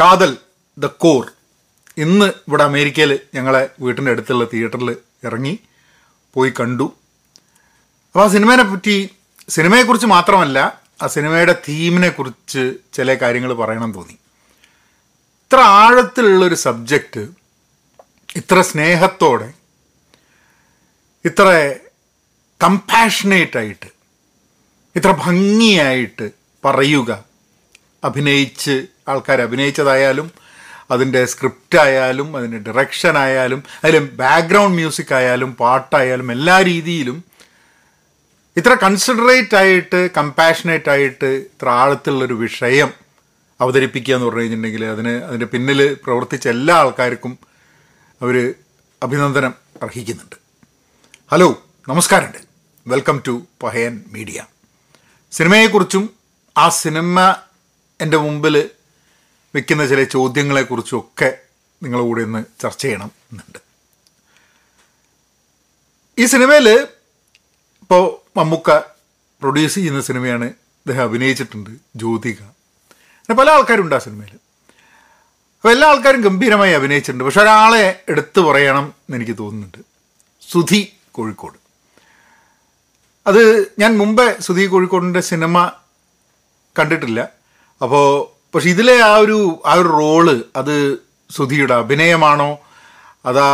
കാതൽ the core. ഇന്ന് ഇവിടെ അമേരിക്കയിൽ ഞങ്ങളെ വീട്ടിന്റെ അടുത്തുള്ള തിയേറ്ററിൽ ഇറങ്ങി പോയി കണ്ടു. അപ്പോൾ ആ സിനിമയെ പറ്റി സിനിമയെക്കുറിച്ച് മാത്രമല്ല ആ സിനിമയുടെ തീമിനെ കുറിച്ച് ചില കാര്യങ്ങൾ പറയണം തോന്നി. ഇത്ര ആഴത്തിലുള്ളൊരു സബ്ജക്റ്റ് ഇത്ര സ്നേഹത്തോടെ ഇത്ര കമ്പാഷനേറ്റായിട്ട് ഇത്ര ഭംഗിയായിട്ട് പറയുക അഭിനയിച്ച് ആൾക്കാർ അഭിനയിച്ചതായാലും അതിന്റെ സ്ക്രിപ്റ്റ് ആയാലും അതിന്റെ ഡിറക്ഷൻ ആയാലും അതിൽ ബാക്ക്ഗ്രൗണ്ട് മ്യൂസിക് ആയാലും പാട്ടായാലും എല്ലാ രീതിയിലും ഇത്ര കൺസിഡറേറ്റ് ആയിട്ട് കമ്പാഷനേറ്റ് ആയിട്ട് ഇത്ര ആഴത്തിലുള്ളൊരു വിഷയം അവതരിപ്പിക്കുക എന്ന് പറഞ്ഞു കഴിഞ്ഞിട്ടുണ്ടെങ്കിൽ അതിന് അതിന്റെ പിന്നിൽ പ്രവർത്തിച്ച എല്ലാ ആൾക്കാർക്കും അവർ അഭിനന്ദനം അർഹിക്കുന്നുണ്ട്. ഹലോ നമസ്കാരമുണ്ട്. വെൽക്കം ടു പഹയൻ മീഡിയ സിനിമയെക്കുറിച്ചും ആ സിനിമ എന്റെ മുമ്പിൽ വെക്കുന്ന ചില ചോദ്യങ്ങളെക്കുറിച്ചൊക്കെ നിങ്ങളുടെ കൂടെ ഒന്ന് ചർച്ച ചെയ്യണം എന്നുണ്ട്. ഈ സിനിമയിൽ ഇപ്പോൾ മമ്മൂക്ക പ്രൊഡ്യൂസ് ചെയ്യുന്ന സിനിമയാണ് അദ്ദേഹം അഭിനയിച്ചിട്ടുണ്ട് ജ്യോതിക. അങ്ങനെ പല ആൾക്കാരുണ്ട് ആ സിനിമയിൽ അപ്പോൾ എല്ലാ ആൾക്കാരും ഗംഭീരമായി അഭിനയിച്ചിട്ടുണ്ട്. പക്ഷെ ഒരാളെ എടുത്തു പറയണം എന്നെനിക്ക് തോന്നുന്നുണ്ട്. സുധി കോഴിക്കോട്. അത് ഞാൻ മുമ്പേ സുധി കോഴിക്കോടിന്റെ സിനിമ കണ്ടിട്ടില്ല. അപ്പോൾ പക്ഷെ ഇതിലെ ആ ഒരു ആ ഒരു റോൾ അത് സുധിയുടെ അഭിനയമാണോ? അതാ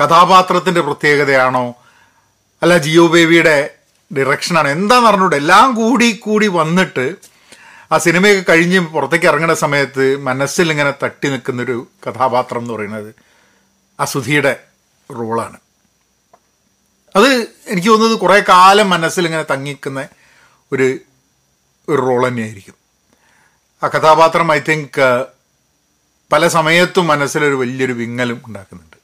കഥാപാത്രത്തിന്റെ പ്രത്യേകതയാണോ? അല്ല ജിയോ ബേബിയുടെ ഡിറക്ഷനാണ് എന്താണെന്ന് അറിഞ്ഞൂടെ? എല്ലാം കൂടി കൂടി വന്നിട്ട് ആ സിനിമയൊക്കെ കഴിഞ്ഞ് പുറത്തേക്ക് ഇറങ്ങുന്ന സമയത്ത് മനസ്സിൽ ഇങ്ങനെ തട്ടി നിൽക്കുന്നൊരു കഥാപാത്രം എന്ന് പറയുന്നത് ആ സുധിയുടെ റോളാണ്. അത് എനിക്ക് തോന്നുന്നത് കുറേ കാലം മനസ്സിൽ ഇങ്ങനെ തങ്ങിക്കുന്ന ഒരു ഒരു റോൾ തന്നെയായിരിക്കും. ആ കഥാപാത്രം ഐ തിങ്ക് പല സമയത്തും മനസ്സിലൊരു വലിയൊരു വിങ്ങലും ഉണ്ടാക്കുന്നുണ്ട്.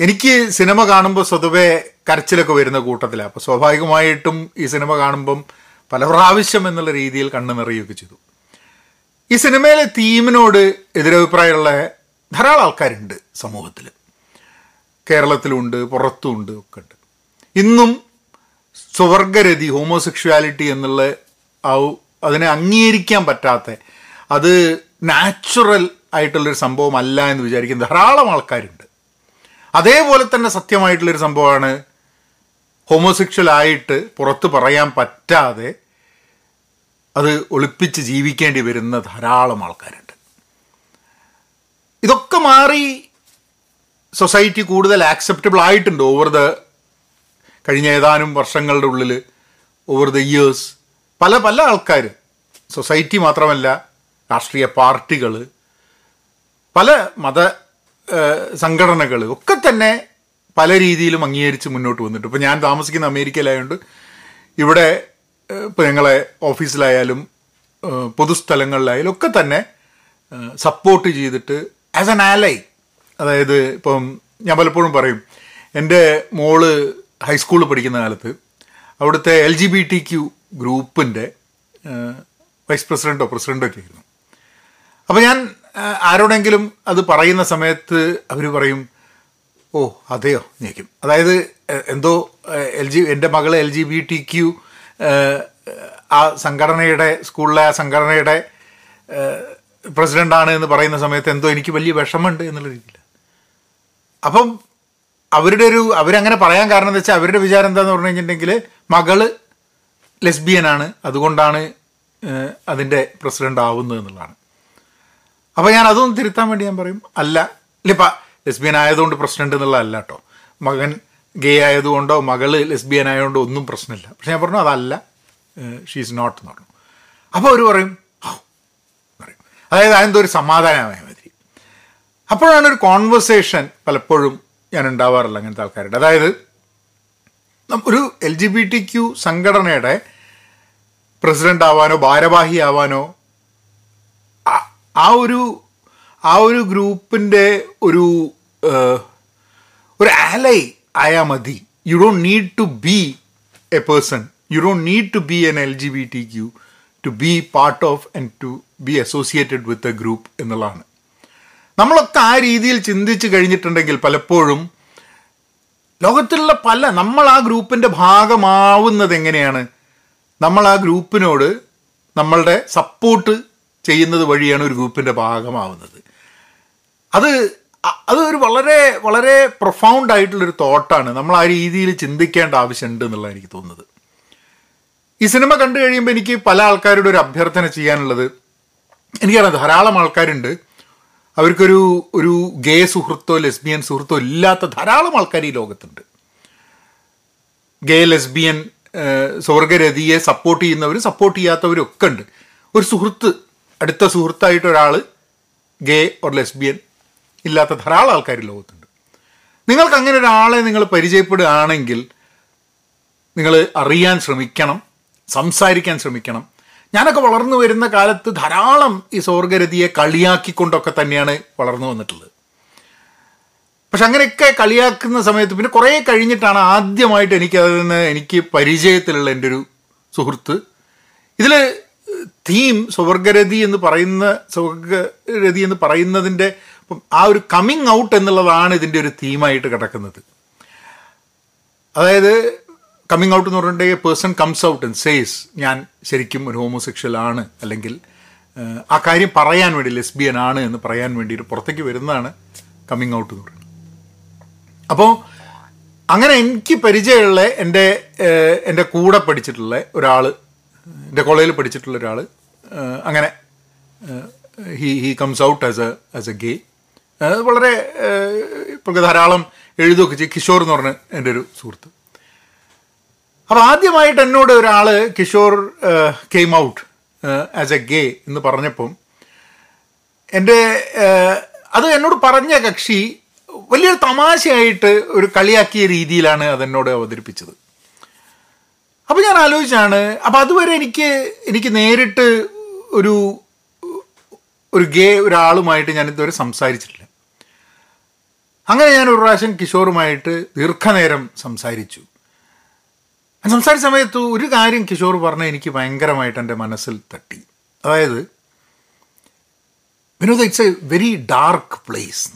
എനിക്ക് സിനിമ കാണുമ്പോൾ സ്വതവേ കരച്ചിലൊക്കെ വരുന്ന കൂട്ടത്തിലാണ് അപ്പോൾ സ്വാഭാവികമായിട്ടും ഈ സിനിമ കാണുമ്പം പല പ്രാവശ്യം എന്നുള്ള രീതിയിൽ കണ്ണു നിറയുകയൊക്കെ ചെയ്തു. ഈ സിനിമയിലെ തീമിനോട് എതിരഭിപ്രായമുള്ള ധാരാളം ആൾക്കാരുണ്ട് സമൂഹത്തിൽ കേരളത്തിലുണ്ട് പുറത്തും ഉണ്ട് ഒക്കെ ഉണ്ട്. ഇന്നും സ്വർഗരതി ഹോമോസെക്ഷുവാലിറ്റി എന്നുള്ള ആ അതിനെ അംഗീകരിക്കാൻ പറ്റാത്ത അത് നാച്ചുറൽ ആയിട്ടുള്ളൊരു സംഭവമല്ല എന്ന് വിചാരിക്കുന്ന ധാരാളം ആൾക്കാരുണ്ട്. അതേപോലെ തന്നെ സത്യമായിട്ടുള്ളൊരു സംഭവമാണ് ഹോമോസെക്ഷൽ ആയിട്ട് പുറത്ത് പറയാൻ പറ്റാതെ അത് ഒളിപ്പിച്ച് ജീവിക്കേണ്ടി വരുന്ന ധാരാളം ആൾക്കാരുണ്ട്. ഇതൊക്കെ മാറി സൊസൈറ്റി കൂടുതൽ ആക്സെപ്റ്റബിൾ ആയിട്ടുണ്ട് ഓവർ ദ കഴിഞ്ഞ ഏതാനും വർഷങ്ങളുടെ ഉള്ളിൽ ഓവർ ദ ഇയേഴ്സ് പല പല ആൾക്കാർ സൊസൈറ്റി മാത്രമല്ല രാഷ്ട്രീയ പാർട്ടികൾ പല മത സംഘടനകൾ ഒക്കെ തന്നെ പല രീതിയിലും അംഗീകരിച്ച് മുന്നോട്ട് വന്നിട്ട് ഇപ്പോൾ ഞാൻ താമസിക്കുന്ന അമേരിക്കയിലായതുകൊണ്ട് ഇവിടെ ഇപ്പോൾ ഞങ്ങളെ ഓഫീസിലായാലും പൊതുസ്ഥലങ്ങളിലായാലും ഒക്കെ തന്നെ സപ്പോർട്ട് ചെയ്തിട്ട് ആസ് എൻ ആലൈ അതായത് ഇപ്പം ഞാൻ പലപ്പോഴും പറയും എന്റെ മോൾ ഹൈസ്കൂളിൽ പഠിക്കുന്ന കാലത്ത് അവിടുത്തെ L G B T Q ഗ്രൂപ്പിന്റെ വൈസ് പ്രസിഡന്റോ പ്രസിഡന്റോ ഒക്കെ ആയിരുന്നു. അപ്പോൾ ഞാൻ ആരോടെങ്കിലും അത് പറയുന്ന സമയത്ത് അവർ പറയും ഓ അതെയോ? ഞെക്കും അതായത് എന്തോ എൽ ജി എന്റെ മകൾ L G B T Q ആ സംഘടനയുടെ സ്കൂളിലെ ആ സംഘടനയുടെ പ്രസിഡന്റാണ് എന്ന് പറയുന്ന സമയത്ത് എന്തോ എനിക്ക് വലിയ വിഷമമുണ്ട് എന്നുള്ള രീതിയിൽ അപ്പം അവരുടെ ഒരു അവരങ്ങനെ പറയാൻ കാരണം എന്താ വെച്ചാൽ അവരുടെ വിചാരം എന്താന്ന് പറഞ്ഞു കഴിഞ്ഞിട്ടുണ്ടെങ്കിൽ മകൾ ലെസ്ബിയനാണ്. അതുകൊണ്ടാണ് അതിന്റെ പ്രസിഡന്റ് ആവുന്നത് എന്നുള്ളതാണ്. അപ്പോൾ ഞാൻ അതൊന്ന് തിരുത്താൻ വേണ്ടി ഞാൻ പറയും അല്ല ഇല്ലിപ്പ ലെസ്ബിയൻ ആയതുകൊണ്ട് പ്രശ്നമുണ്ട് എന്നുള്ളതല്ല കേട്ടോ മകൻ ഗേ ആയതുകൊണ്ടോ മകൾ ലെസ്ബിയൻ ആയതുകൊണ്ടോ ഒന്നും പ്രശ്നമില്ല. പക്ഷെ ഞാൻ പറഞ്ഞു അതല്ല ഷീസ് നോട്ട് എന്ന് പറഞ്ഞു. അപ്പോൾ അവർ പറയും പറയും. അതായത് അതെന്തോ ഒരു സമാധാനമായ മാതിരി. അപ്പോഴാണ് ഒരു കോൺവെർസേഷൻ പലപ്പോഴും ഞാൻ ഉണ്ടാവാറില്ല അങ്ങനത്തെ ആൾക്കാരുടെ. അതായത് ഒരു L G B T Q സംഘടനയുടെ പ്രസിഡന്റ് ആവാനോ ഭാരവാഹി ആവാനോ ആ ഒരു ആ ഒരു ഗ്രൂപ്പിന്റെ ഒരു ഒരു ആലൈ ആയാൽ മതി. You don't need to be a person you don't need to be an L G B T Q to be part of and to be associated with a group എന്നുള്ളതാണ്. നമ്മളൊക്കെ ആ രീതിയിൽ ചിന്തിച്ച് കഴിഞ്ഞിട്ടുണ്ടെങ്കിൽ പലപ്പോഴും ലോകത്തിലുള്ള പല നമ്മൾ ആ ഗ്രൂപ്പിന്റെ ഭാഗമാവുന്നത് എങ്ങനെയാണ്? നമ്മൾ ആ ഗ്രൂപ്പിനോട് നമ്മളുടെ സപ്പോർട്ട് ചെയ്യുന്നത് വഴിയാണ് ഒരു ഗ്രൂപ്പിന്റെ ഭാഗമാവുന്നത്. അത് അത് ഒരു വളരെ വളരെ പ്രൊഫൗണ്ട് ആയിട്ടുള്ളൊരു തോട്ടാണ് നമ്മൾ ആ രീതിയിൽ ചിന്തിക്കേണ്ട ആവശ്യമുണ്ട് എന്നുള്ളത് എനിക്ക് തോന്നുന്നത്. ഈ സിനിമ കണ്ടു കഴിയുമ്പോൾ എനിക്ക് പല ആൾക്കാരുടെ ഒരു അഭ്യർത്ഥന ചെയ്യാനുള്ളത് എനിക്കറിയാം ധാരാളം ആൾക്കാരുണ്ട്. അവർക്കൊരു ഒരു ഗേ സുഹൃത്തോ ലെസ്ബിയൻ സുഹൃത്തോ ഇല്ലാത്ത ധാരാളം ആൾക്കാർ ഈ ലോകത്തുണ്ട്. ഗേ ലെസ്ബിയൻ സ്വർഗരതിയെ സപ്പോർട്ട് ചെയ്യുന്നവരും സപ്പോർട്ട് ചെയ്യാത്തവരും ഒക്കെ ഉണ്ട്. ഒരു സുഹൃത്ത് അടുത്ത സുഹൃത്തായിട്ട് ഒരാൾ ഗേ ഓർ ലെസ്ബിയൻ ഇല്ലാത്ത ധാരാളം ആൾക്കാർ ലോകത്തുണ്ട്. നിങ്ങൾക്ക് അങ്ങനെ ഒരാളെ നിങ്ങൾ പരിചയപ്പെടുകയാണെങ്കിൽ നിങ്ങൾ അറിയാൻ ശ്രമിക്കണം സംസാരിക്കാൻ ശ്രമിക്കണം ഞാനൊക്കെ വളർന്നു വരുന്ന കാലത്ത് ധാരാളം ഈ സ്വർഗരതിയെ കളിയാക്കിക്കൊണ്ടൊക്കെ തന്നെയാണ് വളർന്നു വന്നിട്ടുള്ളത്. പക്ഷെ അങ്ങനെയൊക്കെ കളിയാക്കുന്ന സമയത്ത് പിന്നെ കുറേ കഴിഞ്ഞിട്ടാണ് ആദ്യമായിട്ട് എനിക്ക് അതിൽ നിന്ന് എനിക്ക് പരിചയത്തിലുള്ള എന്റെ ഒരു സുഹൃത്ത്. ഇതിൽ തീം സ്വർഗരതി എന്ന് പറയുന്ന സ്വർഗരതി എന്ന് പറയുന്നതിന്റെ ആ ഒരു കമ്മിങ് ഔട്ട് എന്നുള്ളതാണ് ഇതിന്റെ ഒരു തീമായിട്ട് കിടക്കുന്നത്. അതായത് കമ്മിങ് ഔട്ട് എന്ന് പറഞ്ഞിട്ടുണ്ടെങ്കിൽ person comes out and says ഞാൻ ശരിക്കും ഒരു ഹോമോസെക്ഷൽ ആണ്. അല്ലെങ്കിൽ ആ കാര്യം പറയാൻ വേണ്ടി ലെസ്ബിയൻ ആണ് എന്ന് പറയാൻ വേണ്ടിയിട്ട് പുറത്തേക്ക് വരുന്നതാണ് കമ്മിങ് ഔട്ട് എന്ന് പറയുന്നത്. അപ്പോൾ അങ്ങനെ എനിക്ക് പരിചയമുള്ള എന്റെ എന്റെ കൂടെ പഠിച്ചിട്ടുള്ള ഒരാൾ എന്റെ കോളേജിൽ പഠിച്ചിട്ടുള്ള ഒരാൾ അങ്ങനെ he he comes out as a as a gay വളരെ ഇപ്പോൾ ധാരാളം എഴുതുകയൊക്കെ ചെയ്യും. കിഷോർ എന്ന് പറഞ്ഞ എന്റെ ഒരു സുഹൃത്ത്. അപ്പോൾ ആദ്യമായിട്ട് എന്നോട് ഒരാൾ Kishore came out as a gay എന്ന് പറഞ്ഞപ്പം എന്റെ അത് എന്നോട് പറഞ്ഞ കക്ഷി വലിയൊരു തമാശയായിട്ട് ഒരു കളിയാക്കിയ രീതിയിലാണ് അതെന്നോട് അവതരിപ്പിച്ചത്. അപ്പോൾ ഞാൻ ആലോചിച്ചാണ് അപ്പോൾ അതുവരെ എനിക്ക് എനിക്ക് നേരിട്ട് ഒരു ഒരു ഗേ ഒരാളുമായിട്ട് ഞാൻ ഇതുവരെ സംസാരിച്ചിട്ടില്ല. അങ്ങനെ ഞാൻ ഒരു പ്രാവശ്യം കിഷോറുമായിട്ട് ദീർഘനേരം സംസാരിച്ചു. സംസാരിച്ച സമയത്ത് ഒരു കാര്യം കിഷോർ പറഞ്ഞ എനിക്ക് ഭയങ്കരമായിട്ട് എന്റെ മനസ്സിൽ തട്ടി. അതായത് വിനോദ it's a very dark place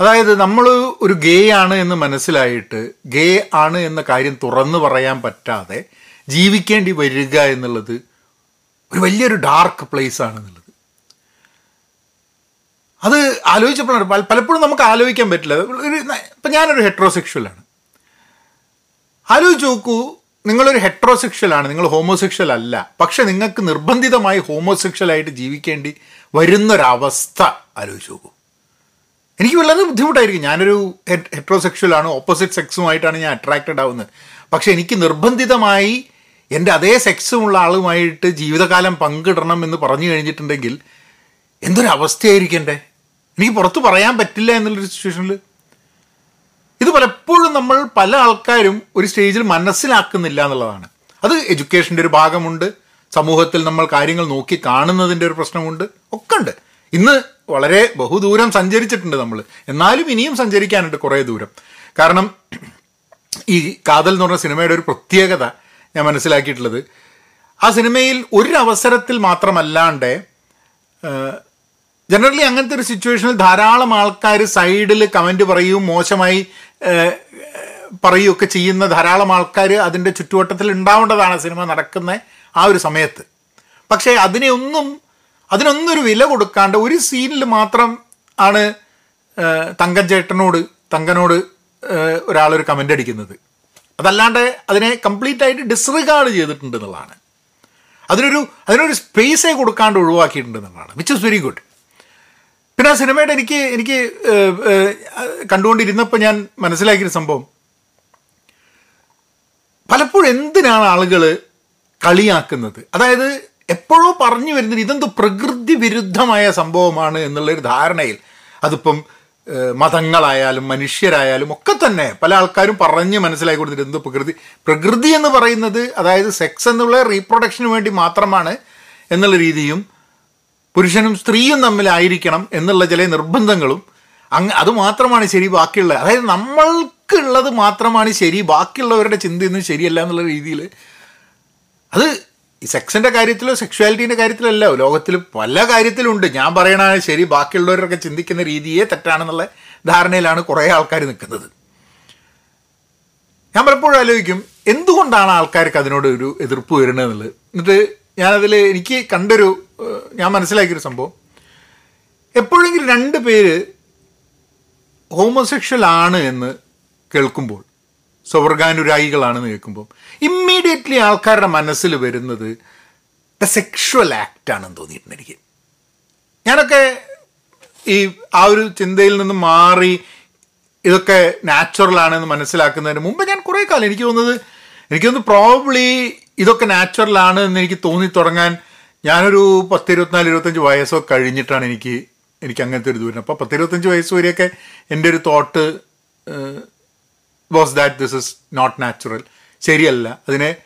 അതായത് നമ്മൾ ഒരു ഗേ ആണ് എന്ന് മനസ്സിലായിട്ട് ഗേ ആണ് എന്ന കാര്യം തുറന്നു പറയാൻ പറ്റാതെ ജീവിക്കേണ്ടി വരിക എന്നുള്ളത് ഒരു വലിയൊരു ഡാർക്ക് പ്ലേസ് ആണെന്നുള്ളത്. അത് ആലോചിച്ചപ്പോഴാണ് പലപ്പോഴും നമുക്ക് ആലോചിക്കാൻ പറ്റില്ല. ഒരു ഇപ്പം ഞാനൊരു ഹെട്രോസെക്ഷലാണ് ആലോചിച്ച് നോക്കൂ നിങ്ങളൊരു ഹെട്രോസെക്ഷൽ ആണ് നിങ്ങൾ ഹോമോസെക്ഷൽ അല്ല. പക്ഷെ നിങ്ങൾക്ക് നിർബന്ധിതമായി ഹോമോസെക്ഷൽ ആയിട്ട് ജീവിക്കേണ്ടി വരുന്നൊരവസ്ഥ ആലോചിച്ച് നോക്കൂ എനിക്ക് വളരെ ബുദ്ധിമുട്ടായിരിക്കും. ഞാനൊരു ഹെട്രോസെക്ഷൽ ആണ് ഓപ്പോസിറ്റ് സെക്സുമായിട്ടാണ് ഞാൻ അട്രാക്റ്റഡ് ആവുന്നത്. പക്ഷെ എനിക്ക് നിർബന്ധിതമായി എന്റെ അതേ സെക്സുമുള്ള ആളുമായിട്ട് ജീവിതകാലം പങ്കിടണം എന്ന് പറഞ്ഞു കഴിഞ്ഞിട്ടുണ്ടെങ്കിൽ എന്തൊരു അവസ്ഥയായിരിക്കണ്ടേ എനിക്ക് പുറത്ത് പറയാൻ പറ്റില്ല എന്നുള്ളൊരു സിറ്റുവേഷനിൽ ഇത് പലപ്പോഴും നമ്മൾ പല ആൾക്കാരും ഒരു സ്റ്റേജിൽ മനസ്സിലാക്കുന്നില്ല എന്നുള്ളതാണ്. അത് എഡ്യൂക്കേഷന്റെ ഒരു ഭാഗമുണ്ട്. സമൂഹത്തിൽ നമ്മൾ കാര്യങ്ങൾ നോക്കി കാണുന്നതിന്റെ ഒരു പ്രശ്നമുണ്ട്. ഒക്കെ ഉണ്ട് ഇന്ന് വളരെ ബഹുദൂരം സഞ്ചരിച്ചിട്ടുണ്ട് നമ്മൾ എന്നാലും ഇനിയും സഞ്ചരിക്കാനുണ്ട് കുറേ ദൂരം. കാരണം ഈ കാതൽ എന്ന് പറഞ്ഞ സിനിമയുടെ ഒരു പ്രത്യേകത ഞാൻ മനസ്സിലാക്കിയിട്ടുള്ളത്. ആ സിനിമയിൽ ഒരു അവസരത്തിൽ മാത്രമല്ലാണ്ട് ജനറലി അങ്ങനത്തെ ഒരു സിറ്റുവേഷനിൽ ധാരാളം ആൾക്കാർ സൈഡിൽ കമന്റ് പറയും മോശമായി പറയുകയൊക്കെ ചെയ്യുന്ന ധാരാളം ആൾക്കാർ അതിന്റെ ചുറ്റുവട്ടത്തിൽ ഉണ്ടാവേണ്ടതാണ് സിനിമ നടക്കുന്ന ആ ഒരു സമയത്ത്. പക്ഷേ അതിനെ ഒന്നും അതിനൊന്നും ഒരു വില കൊടുക്കാണ്ട് ഒരു സീനിൽ മാത്രം ആണ് തങ്കൻ ചേട്ടനോട് തങ്കനോട് ഒരാളൊരു കമന്റ് അടിക്കുന്നത്. അതല്ലാണ്ട് അതിനെ കംപ്ലീറ്റ് ആയിട്ട് ഡിസ്റിഗാർഡ് ചെയ്തിട്ടുണ്ട് എന്നുള്ളതാണ്. അതിനൊരു അതിനൊരു സ്പേസേ കൊടുക്കാണ്ട് ഒഴിവാക്കിയിട്ടുണ്ട് എന്നുള്ളതാണ് വിച്ച് ഇസ് വെരി ഗുഡ് പിന്നെ ആ സിനിമയുടെ എനിക്ക് എനിക്ക് കണ്ടുകൊണ്ടിരുന്നപ്പോൾ ഞാൻ മനസ്സിലാക്കിയൊരു സംഭവം. പലപ്പോഴും എന്തിനാണ് ആളുകൾ കളിയാക്കുന്നത്? അതായത് എപ്പോഴോ പറഞ്ഞു വരുന്നത് ഇതെന്തോ പ്രകൃതി വിരുദ്ധമായ സംഭവമാണ് എന്നുള്ളൊരു ധാരണയിൽ. അതിപ്പം മതങ്ങളായാലും മനുഷ്യരായാലും ഒക്കെ തന്നെ പല ആൾക്കാരും പറഞ്ഞ് മനസ്സിലാക്കി കൊടുത്തിട്ട് എന്തോ പ്രകൃതി പ്രകൃതി എന്ന് പറയുന്നത് അതായത് സെക്സ് എന്നുള്ള റീപ്രൊഡക്ഷന് വേണ്ടി മാത്രമാണ് എന്നുള്ള രീതിയും പുരുഷനും സ്ത്രീയും തമ്മിലായിരിക്കണം എന്നുള്ള ചില നിർബന്ധങ്ങളും അങ്ങ് അത് മാത്രമാണ് ശരി ബാക്കിയുള്ള അതായത് നമ്മൾക്കുള്ളത് മാത്രമാണ് ശരി ബാക്കിയുള്ളവരുടെ ചിന്തയൊന്നും ശരിയല്ല എന്നുള്ള രീതിയിൽ. അത് സെക്സിന്റെ കാര്യത്തിലോ സെക്ഷുവാലിറ്റീന്റെ കാര്യത്തിലോ അല്ല ലോകത്തിൽ പല കാര്യത്തിലുണ്ട്. ഞാൻ പറയണ ശരി ബാക്കിയുള്ളവരൊക്കെ ചിന്തിക്കുന്ന രീതിയെ തെറ്റാണെന്നുള്ള ധാരണയിലാണ് കുറേ ആൾക്കാർ നിൽക്കുന്നത്. ഞാൻ പലപ്പോഴും ആലോചിക്കും എന്തുകൊണ്ടാണ് ആൾക്കാർക്ക് അതിനോട് ഒരു എതിർപ്പ് വരുന്നത് എന്നുള്ളത്? എന്നിട്ട് ഞാനതിൽ എനിക്ക് കണ്ടൊരു ഞാൻ മനസ്സിലാക്കിയൊരു സംഭവം. എപ്പോഴെങ്കിലും രണ്ട് പേര് ഹോമോസെക്ഷൽ ആണ് എന്ന് കേൾക്കുമ്പോൾ സ്വർഗാനുരായികളാണെന്ന് കേൾക്കുമ്പോൾ ഇമ്മീഡിയറ്റ്ലി ആൾക്കാരുടെ മനസ്സിൽ വരുന്നത് ദ സെക്ഷുവൽ ആക്റ്റ് ആണെന്ന് എനിക്ക്. ഞാനൊക്കെ ഈ ആ ഒരു ചിന്തയിൽ നിന്ന് മാറി ഇതൊക്കെ നാച്ചുറൽ ആണെന്ന് മനസ്സിലാക്കുന്നതിന് മുമ്പ് ഞാൻ കുറേ കാലം എനിക്ക് തോന്നുന്നത് എനിക്ക് തോന്നുന്നു പ്രോബ്ലി ഇതൊക്കെ നാച്ചുറൽ ആണ് എന്ന് എനിക്ക് തോന്നി തുടങ്ങാൻ ഞാനൊരു പത്ത് ഇരുപത്തിനാല് ഇരുപത്തഞ്ച് വയസ്സോ കഴിഞ്ഞിട്ടാണ് എനിക്ക് എനിക്ക് അങ്ങനത്തെ ഒരു ദൂരം അപ്പോൾ പത്തിരുപത്തഞ്ച് വയസ്സ് വരെയൊക്കെ എന്റെ ഒരു thought was that this is not natural ശരിയല്ല. അതിനെ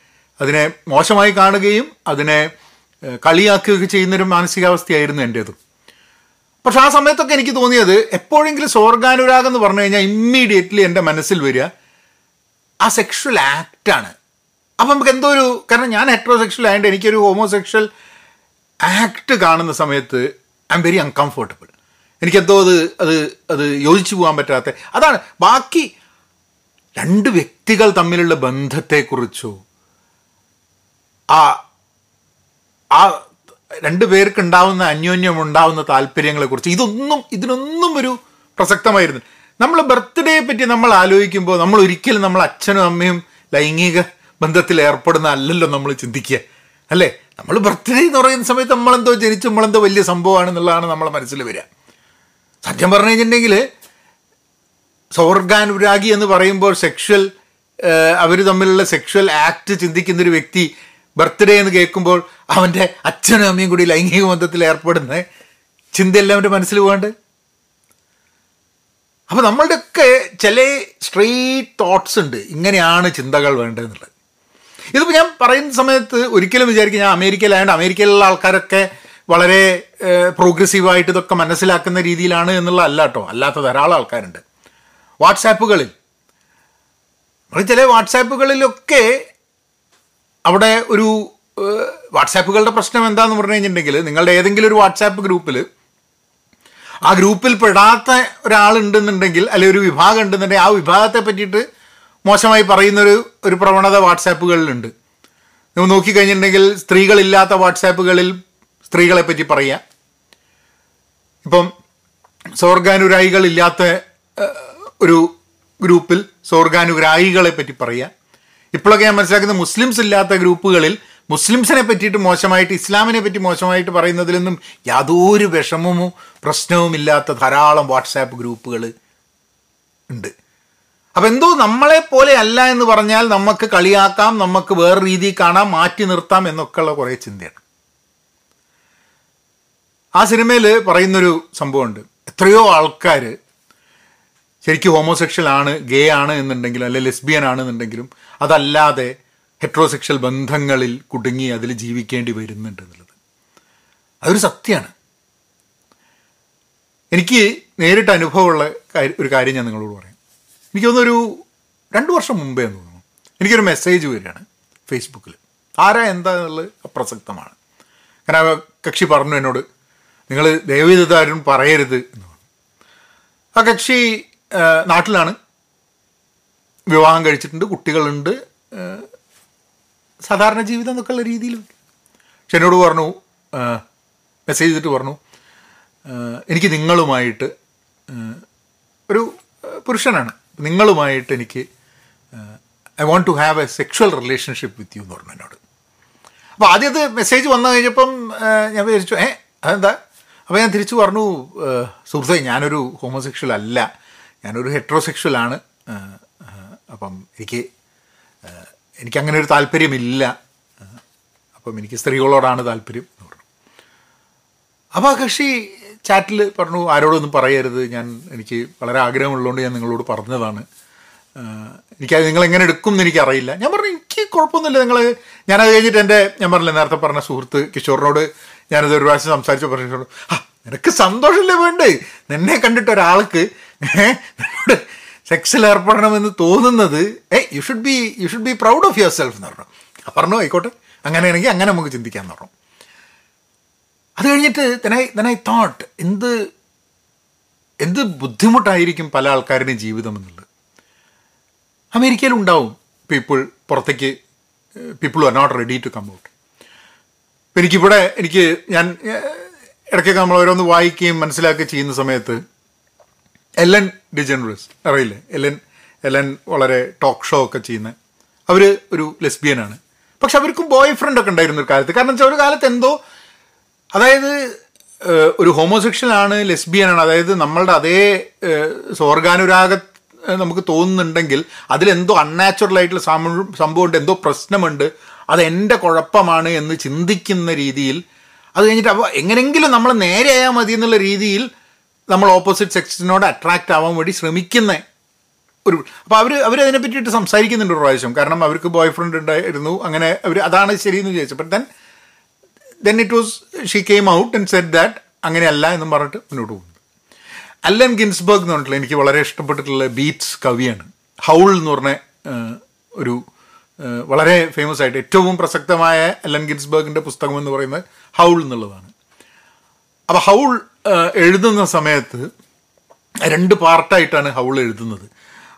അതിനെ മോശമായി കാണുകയും അതിനെ കളിയാക്കുകയൊക്കെ ചെയ്യുന്നൊരു മാനസികാവസ്ഥയായിരുന്നു എന്റേതും. പക്ഷെ ആ സമയത്തൊക്കെ എനിക്ക് തോന്നിയത് എപ്പോഴെങ്കിലും സ്വർഗാനുരാഗം എന്ന് പറഞ്ഞു കഴിഞ്ഞാൽ ഇമ്മീഡിയറ്റ്ലി എന്റെ മനസ്സിൽ വരിക ആ സെക്ഷൽ ആക്റ്റാണ് അപ്പം നമുക്ക് എന്തോ ഒരു കാരണം ഞാൻ ഹെട്രോസെക്ഷൽ ആയതുകൊണ്ട് എനിക്കൊരു ഹോമോസെക്ഷൽ ആക്ട് കാണുന്ന സമയത്ത് ഐ എം വെരി അൺകംഫർട്ടബിൾ എനിക്കെന്തോ അത് അത് അത് യോജിച്ചു പോകാൻ പറ്റാത്ത അതാണ് ബാക്കി രണ്ട് വ്യക്തികൾ തമ്മിലുള്ള ബന്ധത്തെക്കുറിച്ചോ ആ ആ രണ്ട് പേർക്ക് ഉണ്ടാവുന്ന അന്യോന്യം ഉണ്ടാവുന്ന താല്പര്യങ്ങളെക്കുറിച്ച് ഇതൊന്നും ഇതിനൊന്നും ഒരു പ്രസക്തമായിരുന്നു. നമ്മൾ ബർത്ത്ഡേയെ പറ്റി നമ്മൾ ആലോചിക്കുമ്പോൾ നമ്മൾ ഒരിക്കലും നമ്മൾ അച്ഛനും അമ്മയും ലൈംഗിക ബന്ധത്തിൽ ഏർപ്പെടുന്ന അല്ലല്ലോ നമ്മൾ ചിന്തിക്കുക. അല്ലേ? നമ്മൾ ബർത്ത്ഡേ എന്ന് പറയുന്ന സമയത്ത് നമ്മളെന്തോ ജനിച്ച് നമ്മളെന്തോ വലിയ സംഭവമാണെന്നുള്ളതാണ് നമ്മളെ മനസ്സിൽ വരിക. സത്യം പറഞ്ഞു കഴിഞ്ഞിട്ടുണ്ടെങ്കിൽ സ്വർഗാനുരാഗി എന്ന് പറയുമ്പോൾ സെക്ഷൽ അവർ തമ്മിലുള്ള സെക്ഷൽ ആക്ട് ചിന്തിക്കുന്നൊരു വ്യക്തി ബർത്ത്ഡേ എന്ന് കേൾക്കുമ്പോൾ അവന്റെ അച്ഛനും അമ്മയും കൂടി ലൈംഗിക ബന്ധത്തിൽ ഏർപ്പെടുന്ന ചിന്തയെല്ലാം അവന്റെ മനസ്സിൽ പോകാണ്ട്. അപ്പോൾ നമ്മളുടെയൊക്കെ ചില സ്ട്രെയിറ്റ് തോട്ട്സ് ഉണ്ട്. ഇങ്ങനെയാണ് ചിന്തകൾ വേണ്ടതെന്നുള്ളത്. ഇതിപ്പോൾ ഞാൻ പറയുന്ന സമയത്ത് ഒരിക്കലും വിചാരിക്കും ഞാൻ അമേരിക്കയിലായതുകൊണ്ട് അമേരിക്കയിലുള്ള ആൾക്കാരൊക്കെ വളരെ പ്രോഗ്രസീവായിട്ട് ഇതൊക്കെ മനസ്സിലാക്കുന്ന രീതിയിലാണ് എന്നുള്ള അല്ല കേട്ടോ അല്ലാത്ത ധാരാളം ആൾക്കാരുണ്ട്. വാട്സാപ്പുകളിൽ. ചില വാട്സാപ്പുകളിലൊക്കെ അവിടെ ഒരു വാട്സാപ്പുകളുടെ പ്രശ്നം എന്താന്ന് പറഞ്ഞു കഴിഞ്ഞിട്ടുണ്ടെങ്കിൽ നിങ്ങളുടെ ഏതെങ്കിലും ഒരു വാട്സാപ്പ് ഗ്രൂപ്പിൽ ആ ഗ്രൂപ്പിൽ പെടാത്ത ഒരാളുണ്ടെന്നുണ്ടെങ്കിൽ അല്ലെങ്കിൽ ഒരു വിഭാഗം ഉണ്ടെന്നുണ്ടെങ്കിൽ ആ വിഭാഗത്തെ പറ്റിയിട്ട് മോശമായി പറയുന്നൊരു ഒരു പ്രവണത വാട്സാപ്പുകളിലുണ്ട്. നിങ്ങൾ നോക്കിക്കഴിഞ്ഞിട്ടുണ്ടെങ്കിൽ സ്ത്രീകളില്ലാത്ത വാട്സാപ്പുകളിൽ സ്ത്രീകളെ പറ്റി പറയാം. ഇപ്പം സ്വർഗാനുരായികളില്ലാത്ത ഒരു ഗ്രൂപ്പിൽ സ്വർഗാനുരായികളെ പറ്റി പറയാം. ഇപ്പോഴൊക്കെ ഞാൻ മനസ്സിലാക്കുന്ന മുസ്ലിംസ് ഇല്ലാത്ത ഗ്രൂപ്പുകളിൽ മുസ്ലിംസിനെ പറ്റിയിട്ട് മോശമായിട്ട് ഇസ്ലാമിനെ പറ്റി മോശമായിട്ട് പറയുന്നതിലൊന്നും യാതൊരു വിഷമമോ പ്രശ്നവും ഇല്ലാത്ത ധാരാളം വാട്സാപ്പ് ഗ്രൂപ്പുകൾ ഉണ്ട്. അപ്പം എന്തോ നമ്മളെ പോലെ അല്ല എന്ന് പറഞ്ഞാൽ നമുക്ക് കളിയാക്കാം നമുക്ക് വേറെ രീതിയിൽ കാണാം മാറ്റി നിർത്താം എന്നൊക്കെയുള്ള കുറേ ചിന്തയാണ്. ആ സിനിമയിൽ പറയുന്നൊരു സംഭവമുണ്ട്. എത്രയോ ആൾക്കാർ ശരിക്കും ഹോമോസെക്ഷൽ ആണ് ഗേ ആണ് എന്നുണ്ടെങ്കിലും അല്ലെ ലെസ്ബിയൻ ആണെന്നുണ്ടെങ്കിലും അതല്ലാതെ ഹെട്രോസെക്ഷൽ ബന്ധങ്ങളിൽ കുടുങ്ങി അതിൽ ജീവിക്കേണ്ടി വരുന്നുണ്ട് എന്നുള്ളത്. അതൊരു സത്യമാണ്. എനിക്ക് നേരിട്ട് അനുഭവമുള്ള ഒരു കാര്യം ഞാൻ നിങ്ങളോട് പറയാം. എനിക്ക് തോന്നുന്നൊരു രണ്ട് വർഷം മുമ്പേ എന്ന് തോന്നുന്നു. എനിക്കൊരു മെസ്സേജ് വരികയാണ് ഫേസ്ബുക്കിൽ ആരാ എന്താ എന്നുള്ളത് അപ്രസക്തമാണ്. കാരണം കക്ഷി പറഞ്ഞു എന്നോട് നിങ്ങൾ ദയവീത് ആരും പറയരുത് എന്ന് പറഞ്ഞു. ആ കക്ഷി നാട്ടിലാണ്. വിവാഹം കഴിച്ചിട്ടുണ്ട് കുട്ടികളുണ്ട്. സാധാരണ ജീവിതം എന്നൊക്കെയുള്ള രീതിയിൽ പക്ഷെ എന്നോട് പറഞ്ഞു മെസ്സേജ് ചെയ്തിട്ട് പറഞ്ഞു എനിക്ക് നിങ്ങളുമായിട്ട് ഒരു പുരുഷനാണ്. നിങ്ങളുമായിട്ട് എനിക്ക് I want to have a sexual relationship with you എന്ന് പറഞ്ഞു എന്നോട്. അപ്പോൾ ആദ്യത്തെ മെസ്സേജ് വന്നു കഴിഞ്ഞപ്പം ഞാൻ വിചാരിച്ചു ഏ അതെന്താ? അപ്പോൾ ഞാൻ തിരിച്ചു പറഞ്ഞു സുഹൃത്തെ ഞാനൊരു ഹോമോസെക്ഷൽ അല്ല. ഞാനൊരു ആ, അപ്പം എനിക്ക് എനിക്കങ്ങനെ ഒരു താല്പര്യമില്ല. അപ്പം എനിക്ക് സ്ത്രീകളോടാണ് താല്പര്യം എന്ന് പറഞ്ഞു. അപ്പോൾ ആ കക്ഷി ചാറ്റിൽ പറഞ്ഞു ആരോടൊന്നും പറയരുത്. ഞാൻ എനിക്ക് വളരെ ആഗ്രഹമുള്ളതുകൊണ്ട് ഞാൻ നിങ്ങളോട് പറഞ്ഞതാണ്. എനിക്കത് നിങ്ങൾ എങ്ങനെ എടുക്കും എന്ന് എനിക്കറിയില്ല. ഞാൻ പറഞ്ഞു എനിക്ക് കുഴപ്പമൊന്നുമില്ല. നിങ്ങൾ ഞാനത് കഴിഞ്ഞിട്ട് എന്റെ ഞാൻ പറഞ്ഞില്ല നേരത്തെ പറഞ്ഞ സുഹൃത്ത് കിഷോറിനോട് ഞാനത് ഒരു പ്രാവശ്യം സംസാരിച്ചു പറഞ്ഞു ആ നിനക്ക് സന്തോഷമില്ലേ വേണ്ടേ? നിന്നെ കണ്ടിട്ട് ഒരാൾക്ക് സെക്സിൽ ഏർപ്പെടണമെന്ന് തോന്നുന്നത് ഏ you should be you should be proud of yourself എന്ന് പറഞ്ഞു. പറഞ്ഞു ആയിക്കോട്ടെ. അങ്ങനെയാണെങ്കിൽ അങ്ങനെ നമുക്ക് ചിന്തിക്കാമെന്ന് പറഞ്ഞു. അത് കഴിഞ്ഞിട്ട് തന്നെ തന്നെ തോട്ട് എന്ത് എന്ത് ബുദ്ധിമുട്ടായിരിക്കും പല ആൾക്കാരുടെയും ജീവിതം എന്നുള്ളത്? അമേരിക്കയിൽ ഉണ്ടാവും പീപ്പിൾ പുറത്തേക്ക് people are not ready to come out എനിക്കിവിടെ എനിക്ക് ഞാൻ ഇടയ്ക്കൊക്കെ നമ്മൾ ഓരോന്ന് വായിക്കുകയും മനസ്സിലാക്കുകയും ചെയ്യുന്ന സമയത്ത് എലൻ ഡിജനറസ് അറിയില്ലേ? എലൻ എലൻ വളരെ ടോക്ക് ഷോ ഒക്കെ ചെയ്യുന്ന അവർ ഒരു ലെസ്ബിയനാണ് പക്ഷെ അവർക്കും ബോയ് ഫ്രണ്ട് ഒക്കെ ഉണ്ടായിരുന്നു ഒരു കാലത്ത്. കാരണം വെച്ചാൽ ഒരു കാലത്ത് എന്തോ അതായത് ഒരു ഹോമോസെക്ഷൽ ആണ് ലെസ്ബിയൻ ആണ് അതായത് നമ്മളുടെ അതേ സ്വർഗാനുരാഗ നമുക്ക് തോന്നുന്നുണ്ടെങ്കിൽ അതിലെന്തോ അൺനാച്ചുറൽ ആയിട്ടുള്ള സംഭവം ഉണ്ട് എന്തോ പ്രശ്നമുണ്ട് അത് എന്റെ കുഴപ്പമാണ് എന്ന് ചിന്തിക്കുന്ന രീതിയിൽ അത് കഴിഞ്ഞിട്ട് അപ്പോൾ എങ്ങനെങ്കിലും നമ്മൾ നേരെയായാൽ മതി എന്നുള്ള രീതിയിൽ നമ്മൾ ഓപ്പോസിറ്റ് സെക്സിനോട് അട്രാക്റ്റ് ആവാൻ വേണ്ടി ശ്രമിക്കുന്ന ഒരു അപ്പോൾ അവർ അവർ അതിനെ പറ്റിയിട്ട് സംസാരിക്കുന്നുണ്ട് ഒരു പ്രാവശ്യം. കാരണം അവർക്ക് ബോയ് ഫ്രണ്ട് ഉണ്ടായിരുന്നു അങ്ങനെ അവർ അതാണ് ശരിയെന്ന് വിചാരിച്ചു. Then then it was she came out and said that അങ്ങനെയല്ല എന്നും പറഞ്ഞിട്ട് മുന്നോട്ട് പോകുന്നു. അല്ലൻ ഗിൻസ്ബർഗ് എന്ന് പറഞ്ഞിട്ടുള്ള എനിക്ക് വളരെ ഇഷ്ടപ്പെട്ടിട്ടുള്ള ബീറ്റ്സ് കവിയാണ്. ഹൗൾ എന്ന് പറഞ്ഞ ഒരു വളരെ ഫേമസ് ആയിട്ട് ഏറ്റവും പ്രസക്തമായ അല്ലൻ ഗിൻസ്ബർഗിന്റെ പുസ്തകം എന്ന് പറയുന്നത് ഹൗൾ എന്നുള്ളതാണ്. അപ്പോൾ ഹൗൾ എഴുതുന്ന സമയത്ത് രണ്ട് പാർട്ടായിട്ടാണ് ഹൗൾ എഴുതുന്നത്.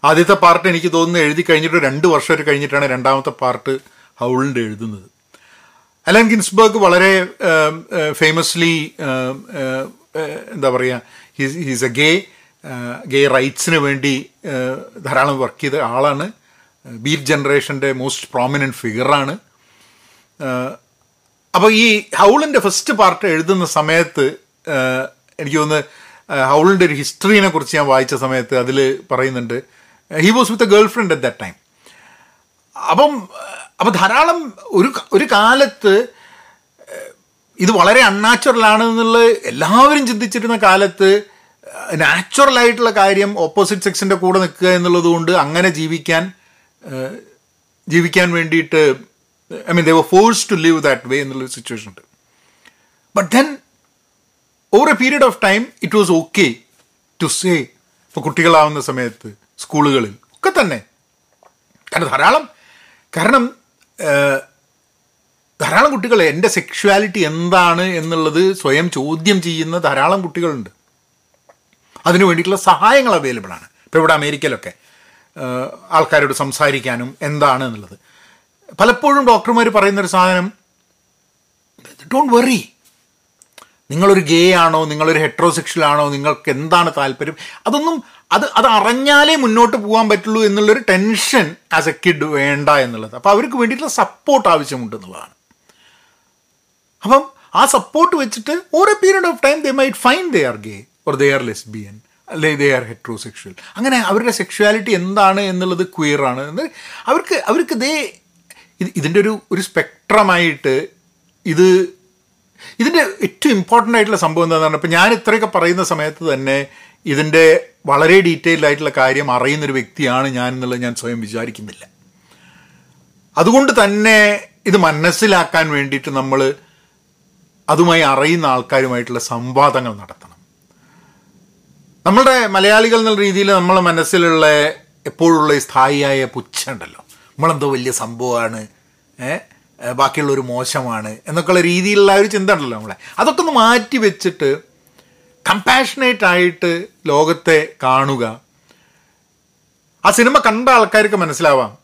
ആദ്യത്തെ പാർട്ട് എനിക്ക് തോന്നുന്നു എഴുതി കഴിഞ്ഞിട്ട് രണ്ട് വർഷം കഴിഞ്ഞിട്ടാണ് രണ്ടാമത്തെ പാർട്ട് ഹൗളിന്റെ എഴുതുന്നത്. അലൻ ഗിൻസ്ബർഗ് വളരെ ഫേമസ്ലി എന്താ പറയുക he's his a gay gay റൈറ്റ്സിന് വേണ്ടി ധാരാളം വർക്ക് ചെയ്ത ആളാണ്. ബീറ്റ് ജനറേഷന്റെ മോസ്റ്റ് പ്രോമിനന്റ് ഫിഗറാണ്. അപ്പോൾ ഈ ഹൗളിന്റെ ഫസ്റ്റ് പാർട്ട് എഴുതുന്ന സമയത്ത് എനിക്ക് തോന്നുന്നു ഹൗളിന്റെ ഒരു ഹിസ്റ്ററിനെ കുറിച്ച് ഞാൻ വായിച്ച സമയത്ത് അതിൽ പറയുന്നുണ്ട് he was with a girlfriend at that time അപ്പം അപ്പം ധാരാളം ഒരു ഒരു കാലത്ത് ഇത് വളരെ അൺനാച്ചുറൽ ആണ് എന്നുള്ളത് എല്ലാവരും ചിന്തിച്ചിരുന്ന കാലത്ത് നാച്ചുറൽ ആയിട്ടുള്ള കാര്യം ഓപ്പോസിറ്റ് സെക്സിന്റെ കൂടെ നിൽക്കുക എന്നുള്ളത് കൊണ്ട് അങ്ങനെ ജീവിക്കാൻ ജീവിക്കാൻ വേണ്ടിയിട്ട് I mean they were forced to live that way എന്നുള്ള സിറ്റുവേഷൻ ഉണ്ട്. But then over a period of time it was okay to say ഇപ്പോൾ കുട്ടികളാവുന്ന സമയത്ത് സ്കൂളുകളിൽ ഒക്കെ തന്നെ. കാരണം ധാരാളം കാരണം ധാരാളം കുട്ടികൾ എന്റെ സെക്ഷുവാലിറ്റി എന്താണ് എന്നുള്ളത് സ്വയം ചോദ്യം ചെയ്യുന്ന ധാരാളം കുട്ടികളുണ്ട്. അതിനു വേണ്ടിയിട്ടുള്ള സഹായങ്ങൾ അവൈലബിൾ ആണ്. ഇപ്പോൾ ഇവിടെ അമേരിക്കയിലൊക്കെ ആൾക്കാരോട് സംസാരിക്കാനും എന്താണ് എന്നുള്ളത്. പലപ്പോഴും ഡോക്ടർമാർ പറയുന്നൊരു സാധനം ഡോണ്ട് വെറി നിങ്ങളൊരു ഗേ ആണോ? നിങ്ങളൊരു ഹെട്രോസെക്ഷൽ ആണോ? നിങ്ങൾക്ക് എന്താണ് താല്പര്യം? അതൊന്നും അത് അത് അറിഞ്ഞാലേ മുന്നോട്ട് പോകാൻ പറ്റുള്ളൂ എന്നുള്ളൊരു ടെൻഷൻ ആസ് എ കിഡ് വേണ്ട എന്നുള്ളത്. അപ്പോൾ അവർക്ക് വേണ്ടിയിട്ടുള്ള സപ്പോർട്ട് ആവശ്യമുണ്ട് എന്നുള്ളതാണ്. അപ്പം ആ സപ്പോർട്ട് വെച്ചിട്ട് ഓരോ period of time they might find they are gay or they are lesbian അല്ലെങ്കിൽ ദേ ആർ ഹെട്രോസെക്ഷൽ അങ്ങനെ അവരുടെ സെക്ഷുവാലിറ്റി എന്താണ് എന്നുള്ളത് ക്വിയറാണ് എന്ന് അവർക്ക് അവർക്ക് ദേ ഇത് ഇതിന്റെ ഒരു ഒരു സ്പെക്ട്രമായിട്ട് ഇത് ഇതിന്റെ ഏറ്റവും ഇമ്പോർട്ടന്റ് ആയിട്ടുള്ള സംഭവം എന്താണെന്ന് പറഞ്ഞാൽ ഇപ്പം ഞാൻ ഇത്രയൊക്കെ പറയുന്ന സമയത്ത് തന്നെ ഇതിന്റെ വളരെ ഡീറ്റെയിൽഡ് ആയിട്ടുള്ള കാര്യം അറിയുന്ന ഒരു വ്യക്തിയാണ് ഞാൻ എന്നുള്ളത് ഞാൻ സ്വയം വിചാരിക്കുന്നില്ല. അതുകൊണ്ട് തന്നെ ഇത് മനസ്സിലാക്കാൻ വേണ്ടിയിട്ട് നമ്മൾ അതുമായി അറിയുന്ന ആൾക്കാരുമായിട്ടുള്ള സംവാദങ്ങൾ നടത്തണം. നമ്മളുടെ മലയാളികൾ എന്നുള്ള രീതിയിൽ നമ്മളെ മനസ്സിലുള്ള എപ്പോഴുള്ള ഈ സ്ഥായിയായ പുച്ഛ ഉണ്ടല്ലോ. നമ്മളെന്തോ വലിയ സംഭവമാണ് ഏ? ബാക്കിയുള്ളവർ മോശമാണ് എന്നൊക്കെയുള്ള രീതിയിലുള്ള ഒരു ചിന്ത ഉണ്ടല്ലോ നമ്മളെ. അതൊക്കെ ഒന്ന് മാറ്റി വെച്ചിട്ട് കമ്പാഷനേറ്റ് ആയിട്ട് ലോകത്തെ കാണുക. ആ സിനിമ കണ്ട ആൾക്കാർക്ക് മനസ്സിലാവാം.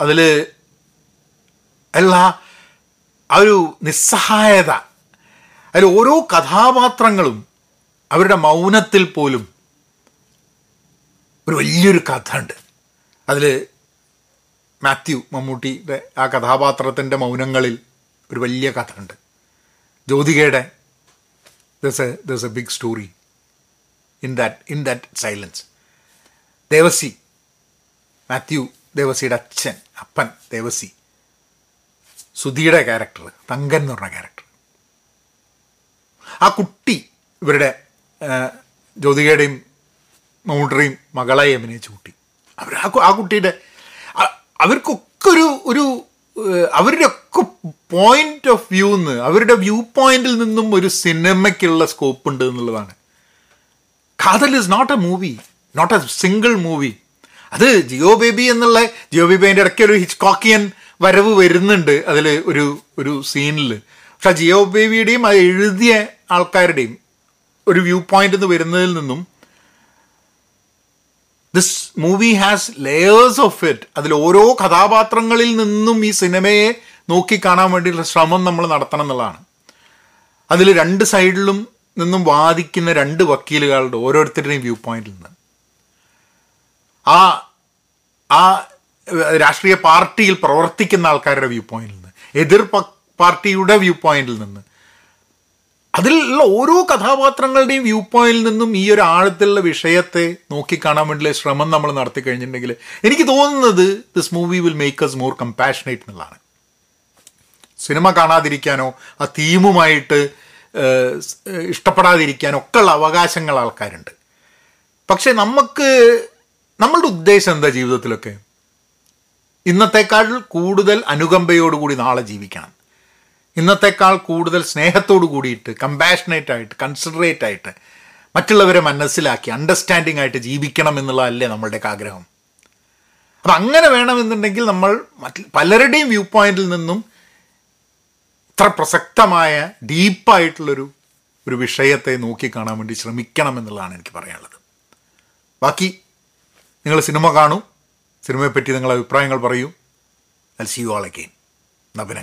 അതിൽ എല്ലാ ആ ഒരു നിസ്സഹായത. അതിൽ ഓരോ കഥാപാത്രങ്ങളും അവരുടെ മൗനത്തിൽ പോലും ഒരു വലിയൊരു കഥ ഉണ്ട്. അതിൽ മാത്യു മമ്മൂട്ടിയുടെ ആ കഥാപാത്രത്തിന്റെ മൗനങ്ങളിൽ ഒരു വലിയ കഥ ഉണ്ട് ജ്യോതികയുടെ this a this a big story in that in that silence Devasi Mathew ദേവസിയുടെ അച്ഛൻ അപ്പൻ ദേവസി സുധിയുടെ ക്യാരക്ടർ തങ്കൻ എന്ന് പറഞ്ഞ ക്യാരക്ടർ ആ കുട്ടി ഇവരുടെ ജ്യോതികയുടെയും മമ്മൂട്ടറേയും മകളായി അഭിനയിച്ച കുട്ടി. അവർ ആ കുട്ടിയുടെ അവർക്കൊക്കെ ഒരു ഒരു അവരുടെ ഒക്കെ പോയിന്റ് ഓഫ് വ്യൂ നിന്ന് അവരുടെ വ്യൂ പോയിന്റിൽ നിന്നും ഒരു സിനിമയ്ക്കുള്ള സ്കോപ്പ് ഉണ്ട് എന്നുള്ളതാണ്. Kaathal is not a movie not a single movie അത് ജിയോ ബേബി എന്നുള്ള ജിയോ ബേബി അതിന്റെ ഇടയ്ക്ക് ഒരു ഹിച്ച്കോക്കിയൻ വരവ് വരുന്നുണ്ട് അതിൽ ഒരു ഒരു സീനിൽ പക്ഷെ ജിയോ ബേബിയുടെയും അത് എഴുതിയ ആൾക്കാരുടെയും ഒരു വ്യൂ പോയിന്റ് നിന്ന് വരുന്നതിൽ നിന്നും this movie has layers of it അതിൽ ഓരോ കഥാപാത്രങ്ങളിൽ നിന്നും ഈ സിനിമയെ നോക്കി കാണാൻ വേണ്ടിയുള്ള ശ്രമം നമ്മൾ നടത്തണം എന്നുള്ളതാണ്. അതിൽ രണ്ട് സൈഡിലും നിന്നും വാദിക്കുന്ന രണ്ട് വക്കീലുകളുടെ ഓരോരുത്തരുടെയും വ്യൂ പോയിന്റിൽ നിന്ന്. ആ ആ രാഷ്ട്രീയ പാർട്ടിയിൽ പ്രവർത്തിക്കുന്ന ആൾക്കാരുടെ വ്യൂ പോയിന്റിൽ നിന്ന്. എതിർ പാർട്ടിയുടെ വ്യൂ പോയിന്റിൽ നിന്ന്. അതിലുള്ള ഓരോ കഥാപാത്രങ്ങളുടെയും വ്യൂ പോയിന്റിൽ നിന്നും ഈ ഒരു ആഴത്തിലുള്ള വിഷയത്തെ നോക്കിക്കാണാൻ വേണ്ടിയുള്ള ശ്രമം നമ്മൾ നടത്തി കഴിഞ്ഞിട്ടുണ്ടെങ്കിൽ എനിക്ക് തോന്നുന്നത് this movie will make us more compassionate എന്നുള്ളതാണ്. സിനിമ കാണാതിരിക്കാനോ ആ തീമുമായിട്ട് ഇഷ്ടപ്പെടാതിരിക്കാനോ ഒക്കെ ഉള്ള അവകാശങ്ങൾ ആൾക്കാരുണ്ട്. പക്ഷെ നമുക്ക് നമ്മളുടെ ഉദ്ദേശം എന്താ ജീവിതത്തിലൊക്കെ? ഇന്നത്തെക്കാൾ കൂടുതൽ അനുകമ്പയോടുകൂടി നാളെ ജീവിക്കണം. ഇന്നത്തെക്കാൾ കൂടുതൽ സ്നേഹത്തോടു കൂടിയിട്ട് കമ്പാഷനേറ്റ് ആയിട്ട് കൺസിഡറേറ്റ് ആയിട്ട് മറ്റുള്ളവരെ മനസ്സിലാക്കി അണ്ടർസ്റ്റാൻഡിങ് ആയിട്ട് ജീവിക്കണം എന്നുള്ളതല്ലേ നമ്മളുടെയൊക്കെ ആഗ്രഹം. അപ്പം അങ്ങനെ വേണമെന്നുണ്ടെങ്കിൽ നമ്മൾ മറ്റ് പലരുടെയും വ്യൂ പോയിന്റിൽ നിന്നും ഇത്ര പ്രസക്തമായ ഡീപ്പായിട്ടുള്ളൊരു ഒരു വിഷയത്തെ നോക്കിക്കാണാൻ വേണ്ടി ശ്രമിക്കണം എന്നുള്ളതാണ് എനിക്ക് പറയാനുള്ളത്. ബാക്കി നിങ്ങൾ സിനിമ കാണൂ സിനിമയെപ്പറ്റി നിങ്ങളുടെ അഭിപ്രായങ്ങൾ പറയൂ. അൽ സി യു അഗെയിൻ എന്നാൽ പിന്നെ